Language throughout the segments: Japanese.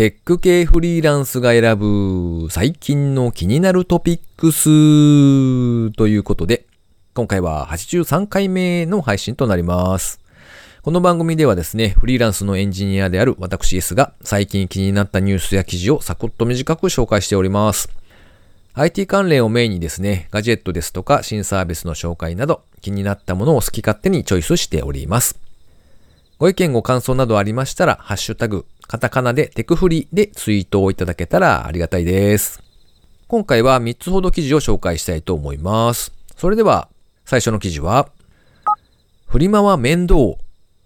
テック系フリーランスが選ぶ最近の気になるトピックスということで、今回は83回目の配信となります。この番組ではですね、フリーランスのエンジニアである私 S が最近気になったニュースや記事をサクッと短く紹介しております。IT 関連をメインにですね、ガジェットですとか新サービスの紹介など気になったものを好き勝手にチョイスしております。ご意見ご感想などありましたら、ハッシュタグ、カタカナでテクフリでツイートをいただけたらありがたいです。今回は3つほど記事を紹介したいと思います。それでは、最初の記事は、フリマは面倒。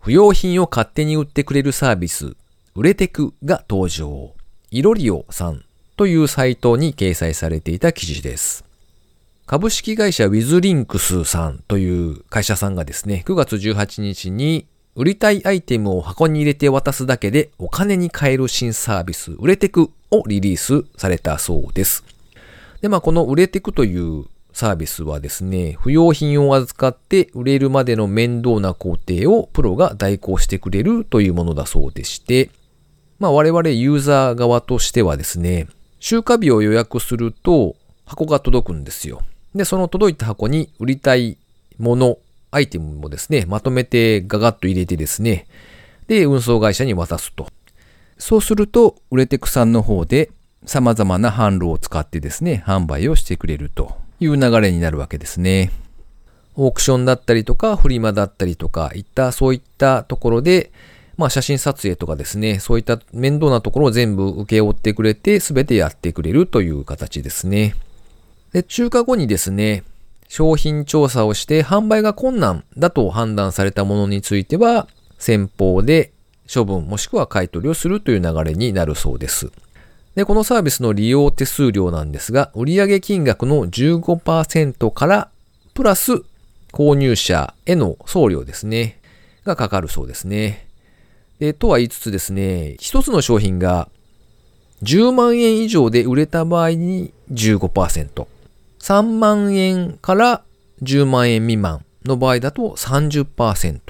不要品を勝手に売ってくれるサービス、売れテクが登場。イロリオさんというサイトに掲載されていた記事です。株式会社ウィズリンクスさんという会社さんがですね、9月18日に売りたいアイテムを箱に入れて渡すだけでお金に換える新サービス、売れテクをリリースされたそうです。で、まあ、この売れテクというサービスはですね、不要品を預かって売れるまでの面倒な工程をプロが代行してくれるというものだそうでして、まあ、我々ユーザー側としてはですね、集荷日を予約すると箱が届くんですよ。で、その届いた箱に売りたいものアイテムもですね、まとめてガガッと入れてですね、で、運送会社に渡すと。そうすると、売れてくさんの方で様々な販路を使ってですね、販売をしてくれるという流れになるわけですね。オークションだったりとか、フリマだったりとか、いった、そういったところで、まあ写真撮影とかですね、そういった面倒なところを全部受け負ってくれて、すべてやってくれるという形ですね。で、中華後にですね、商品調査をして販売が困難だと判断されたものについては、先方で処分もしくは買い取りをするという流れになるそうです。で、このサービスの利用手数料なんですが、売上金額の15%からプラス購入者への送料ですね、がかかるそうですね。で、とは言いつつですね、一つの商品が10万円以上で売れた場合に15%。3万円から10万円未満の場合だと30%。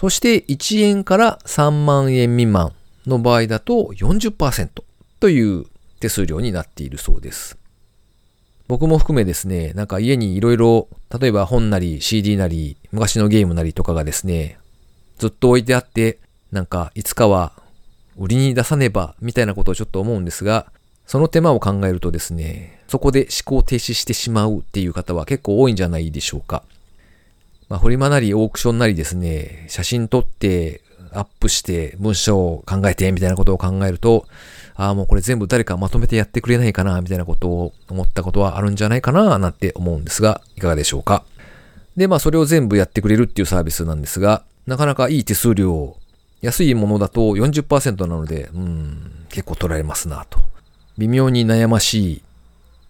そして1円から3万円未満の場合だと40%という手数料になっているそうです。僕も含めですね、なんか家にいろいろ、例えば本なり CD なり、昔のゲームなりとかがですね、ずっと置いてあって、なんかいつかは売りに出さねばみたいなことをちょっと思うんですが、その手間を考えるとですね、そこで思考停止してしまうっていう方は結構多いんじゃないでしょうか。まあ、フリマなりオークションなりですね、写真撮ってアップして文章を考えてみたいなことを考えると、ああ、もうこれ全部誰かまとめてやってくれないかなみたいなことを思ったことはあるんじゃないかななんて思うんですが、いかがでしょうか。で、まあそれを全部やってくれるっていうサービスなんですが、なかなかいい手数料、安いものだと40%なので、うん、結構取られますなと。微妙に悩ましい、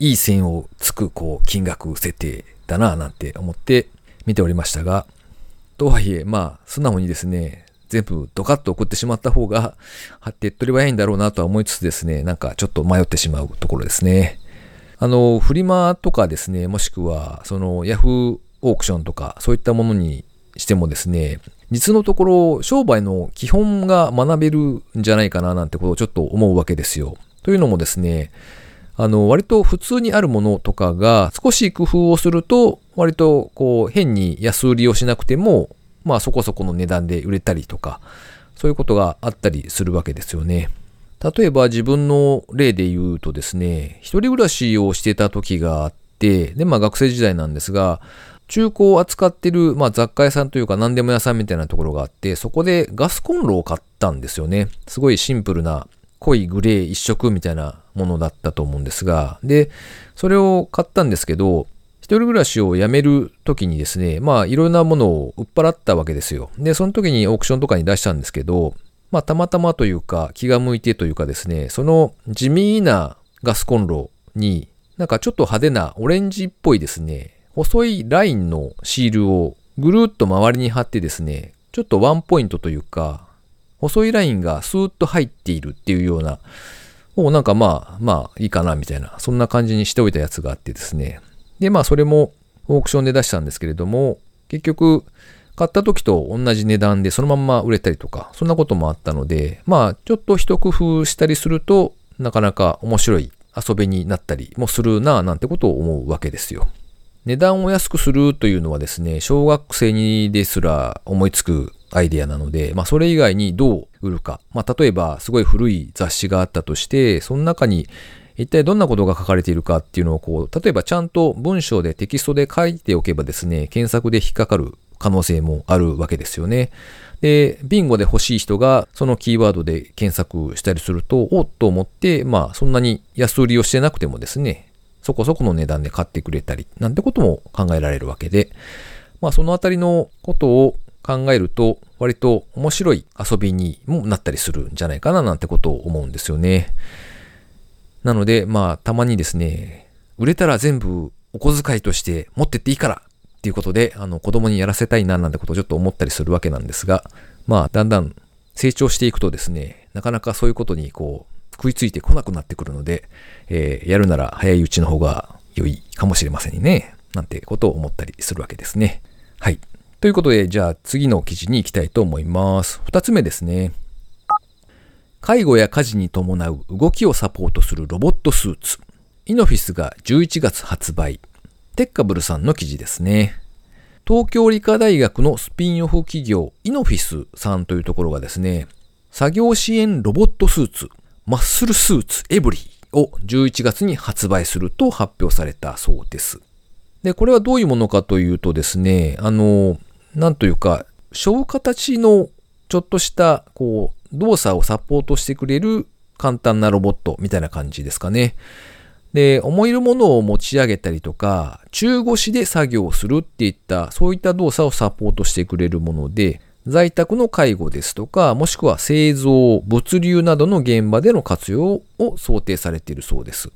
いい線をつく、こう、金額設定だな、なんて思って見ておりましたが、とはいえ、まあ、素直にですね、全部ドカッと送ってしまった方が、手って取り早いんだろうなとは思いつつですね、なんかちょっと迷ってしまうところですね。あの、フリマとかですね、もしくは、その、ヤフーオークションとか、そういったものにしてもですね、実のところ、商売の基本が学べるんじゃないかななんてことをちょっと思うわけですよ。というのもですね、あの、割と普通にあるものとかが少し工夫をすると、割とこう変に安売りをしなくても、まあそこそこの値段で売れたりとか、そういうことがあったりするわけですよね。例えば自分の例で言うとですね、一人暮らしをしてた時があって、で、まあ学生時代なんですが、中古を扱ってる、まあ、雑貨屋さんというか何でも屋さんみたいなところがあって、そこでガスコンロを買ったんですよね。すごいシンプルな濃いグレー一色みたいなものだったと思うんですが、で、それを買ったんですけど、一人暮らしを辞める時にですね、まあいろんなものを売っ払ったわけですよ。で、その時にオークションとかに出したんですけど、まあたまたまというか気が向いてというかですね、その地味なガスコンロになんかちょっと派手なオレンジっぽいですね、細いラインのシールをぐるっと周りに貼ってですね、ちょっとワンポイントというか、細いラインがスーッと入っているっていうような、もうなんかまあ、まあいいかなみたいな、そんな感じにしておいたやつがあってですね。で、まあそれもオークションで出したんですけれども、結局、買った時と同じ値段でそのまんま売れたりとか、そんなこともあったので、まあ、ちょっと一工夫したりすると、なかなか面白い遊びになったりもするなぁなんてことを思うわけですよ。値段を安くするというのはですね、小学生にですら思いつくアイデアなので、まあそれ以外にどう売るか。まあ例えばすごい古い雑誌があったとして、その中に一体どんなことが書かれているかっていうのをこう、例えばちゃんと文章でテキストで書いておけばですね、検索で引っかかる可能性もあるわけですよね。で、ビンゴで欲しい人がそのキーワードで検索したりすると、おっと思って、まあそんなに安売りをしてなくてもですね、そこそこの値段で買ってくれたり、なんてことも考えられるわけで、まあそのあたりのことを考えると、割と面白い遊びにもなったりするんじゃないかななんてことを思うんですよね。なので、まあたまにですね、売れたら全部お小遣いとして持ってっていいからっていうことで、あの子供にやらせたいななんてことをちょっと思ったりするわけなんですが、まあだんだん成長していくとですね、なかなかそういうことにこう食いついてこなくなってくるので、えー、やるなら早いうちの方が良いかもしれませんね。なんてことを思ったりするわけですね。はい。ということで、じゃあ次の記事に行きたいと思います。二つ目ですね。介護や家事に伴う動きをサポートするロボットスーツ。イノフィスが11月発売。テッカブルさんの記事ですね。東京理科大学のスピンオフ企業イノフィスさんというところがですね、作業支援ロボットスーツマッスルスーツエブリーを11月に発売すると発表されたそうです。で、これはどういうものかというとですね、あの、なんというか、小形のちょっとした、こう、動作をサポートしてくれる簡単なロボットみたいな感じですかね。で、思いるものを持ち上げたりとか、中腰で作業するっていった、そういった動作をサポートしてくれるもので、在宅の介護ですとか、もしくは製造、物流などの現場での活用を想定されているそうです。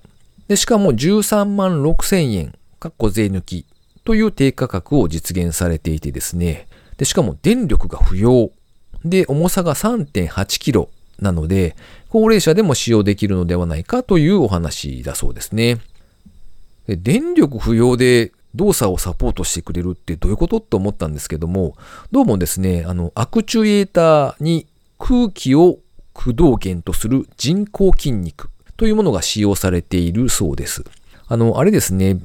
でしかも13万6千円、かっこ税抜きという低価格を実現されていてですね。でしかも電力が不要。で、重さが3.8キロなので、高齢者でも使用できるのではないかというお話だそうですね。で電力不要で動作をサポートしてくれるってどういうことって思ったんですけども、どうもですね、あの、アクチュエーターに空気を駆動源とする人工筋肉というものが使用されているそうです。あの、あれですね、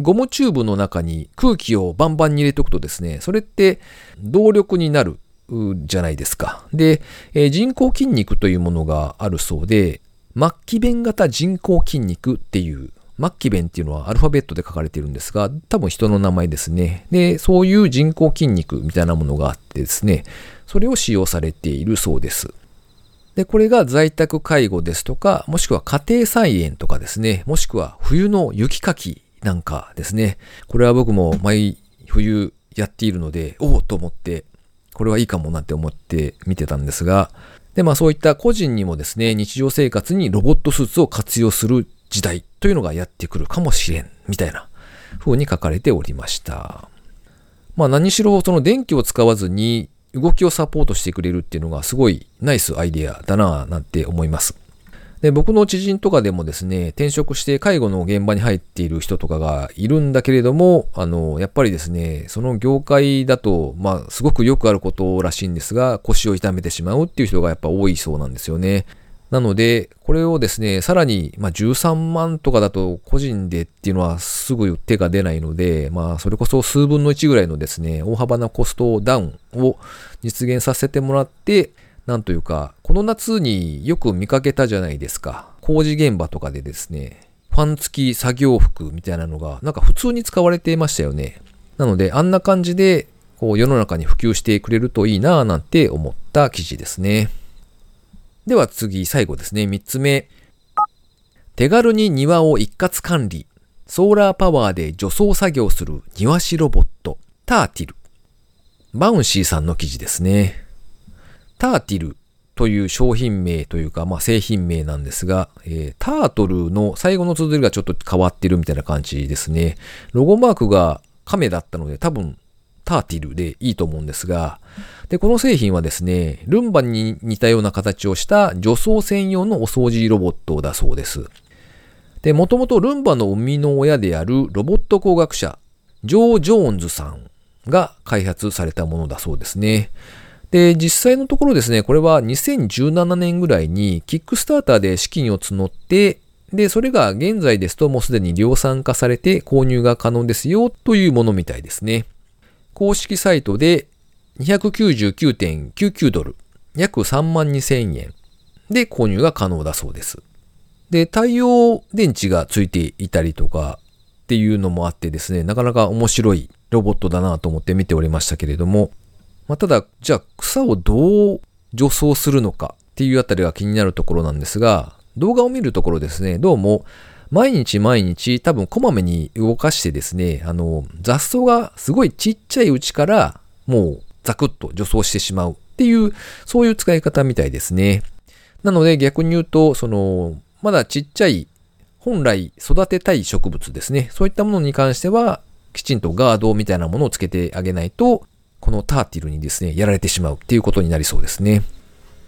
ゴムチューブの中に空気をバンバンに入れておくとですね、それって動力になるじゃないですか。で、えー、人工筋肉というものがあるそうで、末期弁型人工筋肉っていうマッキベンっていうのはアルファベットで書かれているんですが、多分人の名前ですね。で、そういう人工筋肉みたいなものがあってですね、それを使用されているそうです。で、これが在宅介護ですとか、もしくは家庭菜園とかですね、もしくは冬の雪かきなんかですね。これは僕も毎冬やっているので、おおと思って、これはいいかもなんて思って見てたんですが、で、まあそういった個人にもですね、日常生活にロボットスーツを活用する時代というのがやってくるかもしれん、みたいな風に書かれておりました。まあ何しろその電気を使わずに動きをサポートしてくれるっていうのがすごいナイスアイデアだなぁなんて思います。で、僕の知人とかでもですね、転職して介護の現場に入っている人とかがいるんだけれども、あの、やっぱりですね、その業界だと、まあ、すごくよくあることらしいんですが、腰を痛めてしまうっていう人がやっぱ多いそうなんですよね。なので、これをですね、さらに、まあ、13万とかだと個人でっていうのはすぐ手が出ないので、まあ、それこそ数分の1ぐらいのですね、大幅なコストダウンを実現させてもらって、なんというか、この夏によく見かけたじゃないですか。工事現場とかでですね、ファン付き作業服みたいなのが、なんか普通に使われていましたよね。なので、あんな感じで、こう世の中に普及してくれるといいなぁなんて思った記事ですね。では次、最後ですね。三つ目。手軽に庭を一括管理。ソーラーパワーで除草作業する庭師ロボット、 Tertill。 Bouncy さんの記事ですね。 Tertill という商品名というか、まあ、製品名なんですが、えー、タートルの最後の綴りがちょっと変わってるみたいな感じですね。ロゴマークが亀だったので多分 Tertill でいいと思うんですが、で、この製品はですね、ルンバに似たような形をした除草専用のお掃除ロボットだそうです。で、もともとルンバの生みの親であるロボット工学者、ジョー・ジョーンズさんが開発されたものだそうですね。で、実際のところですね、これは2017年ぐらいにキックスターターで資金を募って、で、それが現在ですともうすでに量産化されて購入が可能ですよというものみたいですね。公式サイトで299.99ドル、約3万2000円で購入が可能だそうです。で、太陽電池がついていたりとかっていうのもあってですね、なかなか面白いロボットだなと思って見ておりましたけれども、まあ、ただ、じゃあ草をどう除草するのかっていうあたりが気になるところなんですが、動画を見るところですね、どうも毎日毎日多分こまめに動かしてですね、あの雑草がすごいちっちゃいうちからもうザクッと除草してしまうっていう、そういう使い方みたいですね。なので逆に言うと、その、まだちっちゃい本来育てたい植物ですね。そういったものに関しては、きちんとガードみたいなものをつけてあげないと、このターティルにですね、やられてしまうっていうことになりそうですね。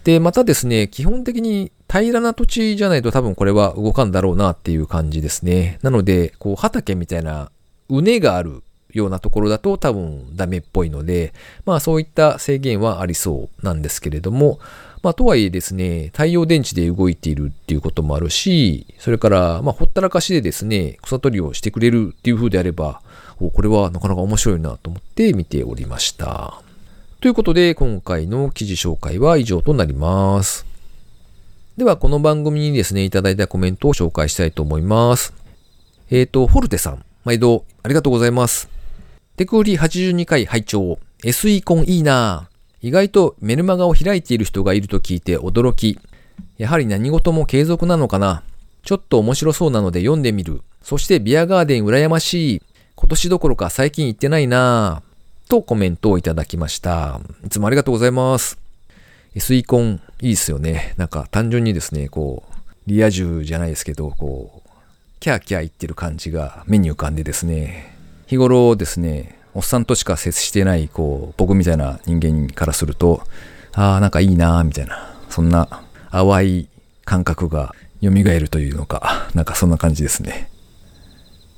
で、またですね、基本的に平らな土地じゃないと多分これは動かんだろうなっていう感じですね。なので、こう畑みたいなうねがあるようなところだと多分ダメっぽいので、まあそういった制限はありそうなんですけれども、まあとはいえですね、太陽電池で動いているっていうこともあるし、それからまあほったらかしでですね、草取りをしてくれるっていう風であれば、おこれはなかなか面白いなと思って見ておりました。ということで、今回の記事紹介は以上となります。では、この番組にですね、いただいたコメントを紹介したいと思います。えっ、ー、と、フォルテさん、毎度ありがとうございます。テク売り82回拝聴 SE コンいいな意外とメルマガを開いている人がいると聞いて驚き。やはり何事も継続なのかなちょっと面白そうなので読んでみる。そしてビアガーデン羨ましい。今年どころか最近行ってないなぁ。とコメントをいただきました。いつもありがとうございます。SE コンいいですよね。なんか単純にですね、こう、リア充じゃないですけど、こう、キャーキャー言ってる感じが目に浮かんでですね、日頃ですね、おっさんとしか接してない、こう、僕みたいな人間からすると、ああ、なんかいいなーみたいな、そんな淡い感覚が蘇るというのか、なんかそんな感じですね。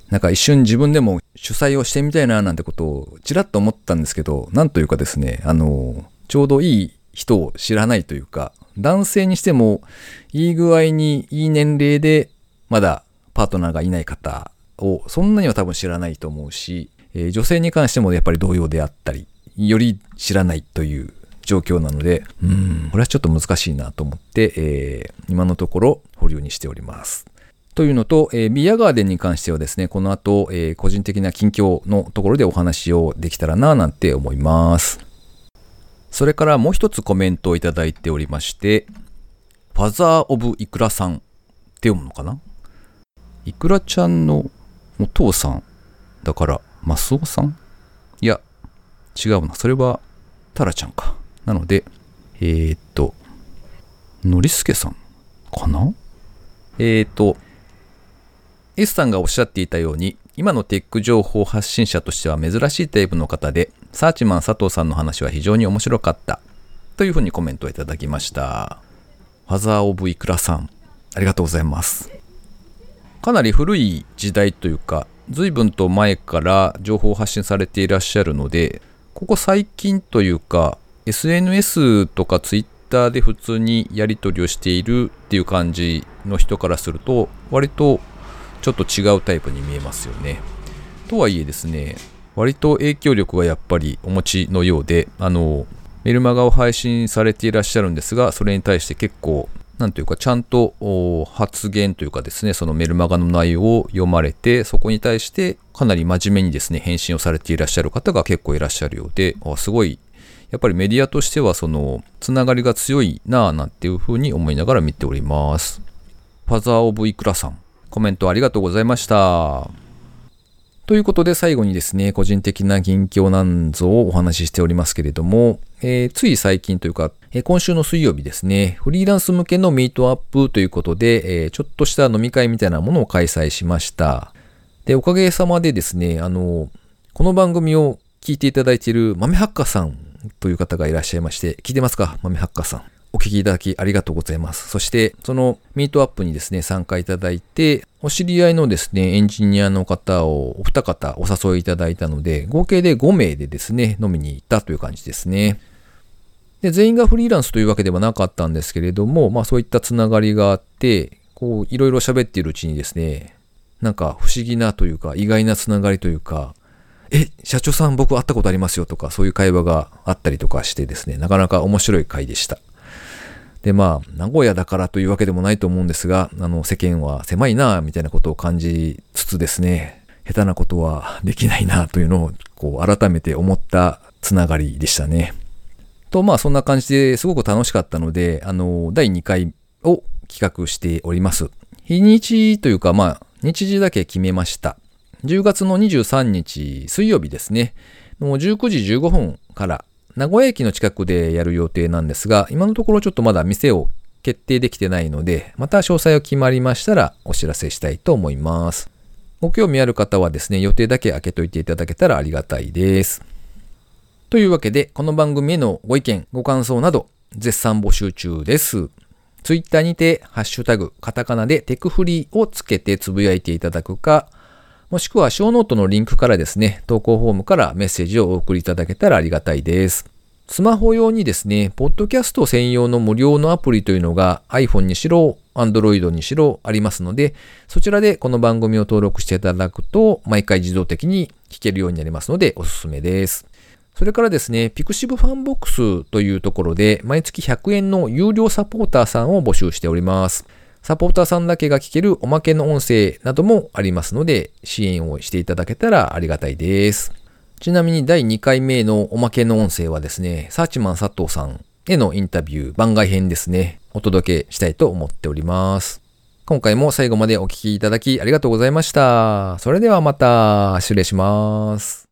なんか一瞬自分でも主催をしてみたいななんてことをちらっと思ったんですけど、なんというかですね、あの、ちょうどいい人を知らないというか、男性にしてもいい具合にいい年齢でまだパートナーがいない方をそんなには多分知らないと思うし、えー、女性に関してもやっぱり同様であったり、より知らないという状況なので、うん、これはちょっと難しいなと思って、えー、今のところ保留にしております。というのと、えー、ビアガーデンに関してはですね、この後、えー、個人的な近況のところでお話をできたらななんて思います。それからもう一つコメントをいただいておりまして、ファザー・オブ・イクラさんって読むのかな？イクラちゃんのお父さん。だから、マスオさん？いや、違うな。それは、タラちゃんか。なので、えー、っと、ノリスケさんかな？えー、っと、S さんがおっしゃっていたように、今のテック情報発信者としては珍しいタイプの方で、サーチマン佐藤さんの話は非常に面白かった。というふうにコメントをいただきました。ファザーオブイクラさん、ありがとうございます。かなり古い時代というか、随分と前から情報を発信されていらっしゃるので、ここ最近というか、SNS とか Twitter で普通にやり取りをしているっていう感じの人からすると、割とちょっと違うタイプに見えますよね。とはいえですね、割と影響力がやっぱりお持ちのようで、あの、メルマガを配信されていらっしゃるんですが、それに対して結構なんというか、ちゃんと発言というかですね、そのメルマガの内容を読まれて、そこに対してかなり真面目にですね、返信をされていらっしゃる方が結構いらっしゃるようで、あすごい、やっぱりメディアとしてはその、つながりが強いなぁなんていうふうに思いながら見ております。ファザーオブイクラさん、コメントありがとうございました。ということで最後にですね、個人的な近況なんぞをお話ししておりますけれども、えー、つい最近というか、えー、今週の水曜日ですね、フリーランス向けのミートアップということで、えー、ちょっとした飲み会みたいなものを開催しました。で、おかげさまでですね、あの、この番組を聞いていただいている豆ハッカさんという方がいらっしゃいまして、聞いてますか豆ハッカさん。お聞きいただきありがとうございます。そして、そのミートアップにですね、参加いただいて、お知り合いのですね、エンジニアの方をお二方お誘いいただいたので、合計で5名でですね、飲みに行ったという感じですね。で、全員がフリーランスというわけではなかったんですけれども、まあそういったつながりがあって、こう、いろいろ喋っているうちにですね、なんか不思議なというか、意外なつながりというか、え、社長さん僕会ったことありますよとか、そういう会話があったりとかしてですね、なかなか面白い回でした。で、まあ、名古屋だからというわけでもないと思うんですが、あの、世間は狭いな、みたいなことを感じつつですね、下手なことはできないな、というのを、こう、改めて思ったつながりでしたね。と、まあ、そんな感じですごく楽しかったので、あの、第2回を企画しております。日にちというか、まあ、日時だけ決めました。10月の23日水曜日ですね。の19時15分から名古屋駅の近くでやる予定なんですが、今のところちょっとまだ店を決定できてないので、また詳細が決まりましたらお知らせしたいと思います。ご興味ある方はですね、予定だけ開けといていただけたらありがたいです。というわけで、この番組へのご意見、ご感想など、絶賛募集中です。ツイッターにて、ハッシュタグ、カタカナでテクフリーをつけてつぶやいていただくか、もしくはショーノートのリンクからですね、投稿フォームからメッセージをお送りいただけたらありがたいです。スマホ用にですね、ポッドキャスト専用の無料のアプリというのが iPhone にしろ、Android にしろありますので、そちらでこの番組を登録していただくと、毎回自動的に聞けるようになりますので、おすすめです。それからですね、 pixivFANBOX というところで、毎月100円の有料サポーターさんを募集しております。サポーターさんだけが聞けるおまけの音声などもありますので、支援をしていただけたらありがたいです。ちなみに第2回目のおまけの音声はですね、サーチマン佐藤さんへのインタビュー番外編ですね、お届けしたいと思っております。今回も最後までお聞きいただきありがとうございました。それではまた、失礼します。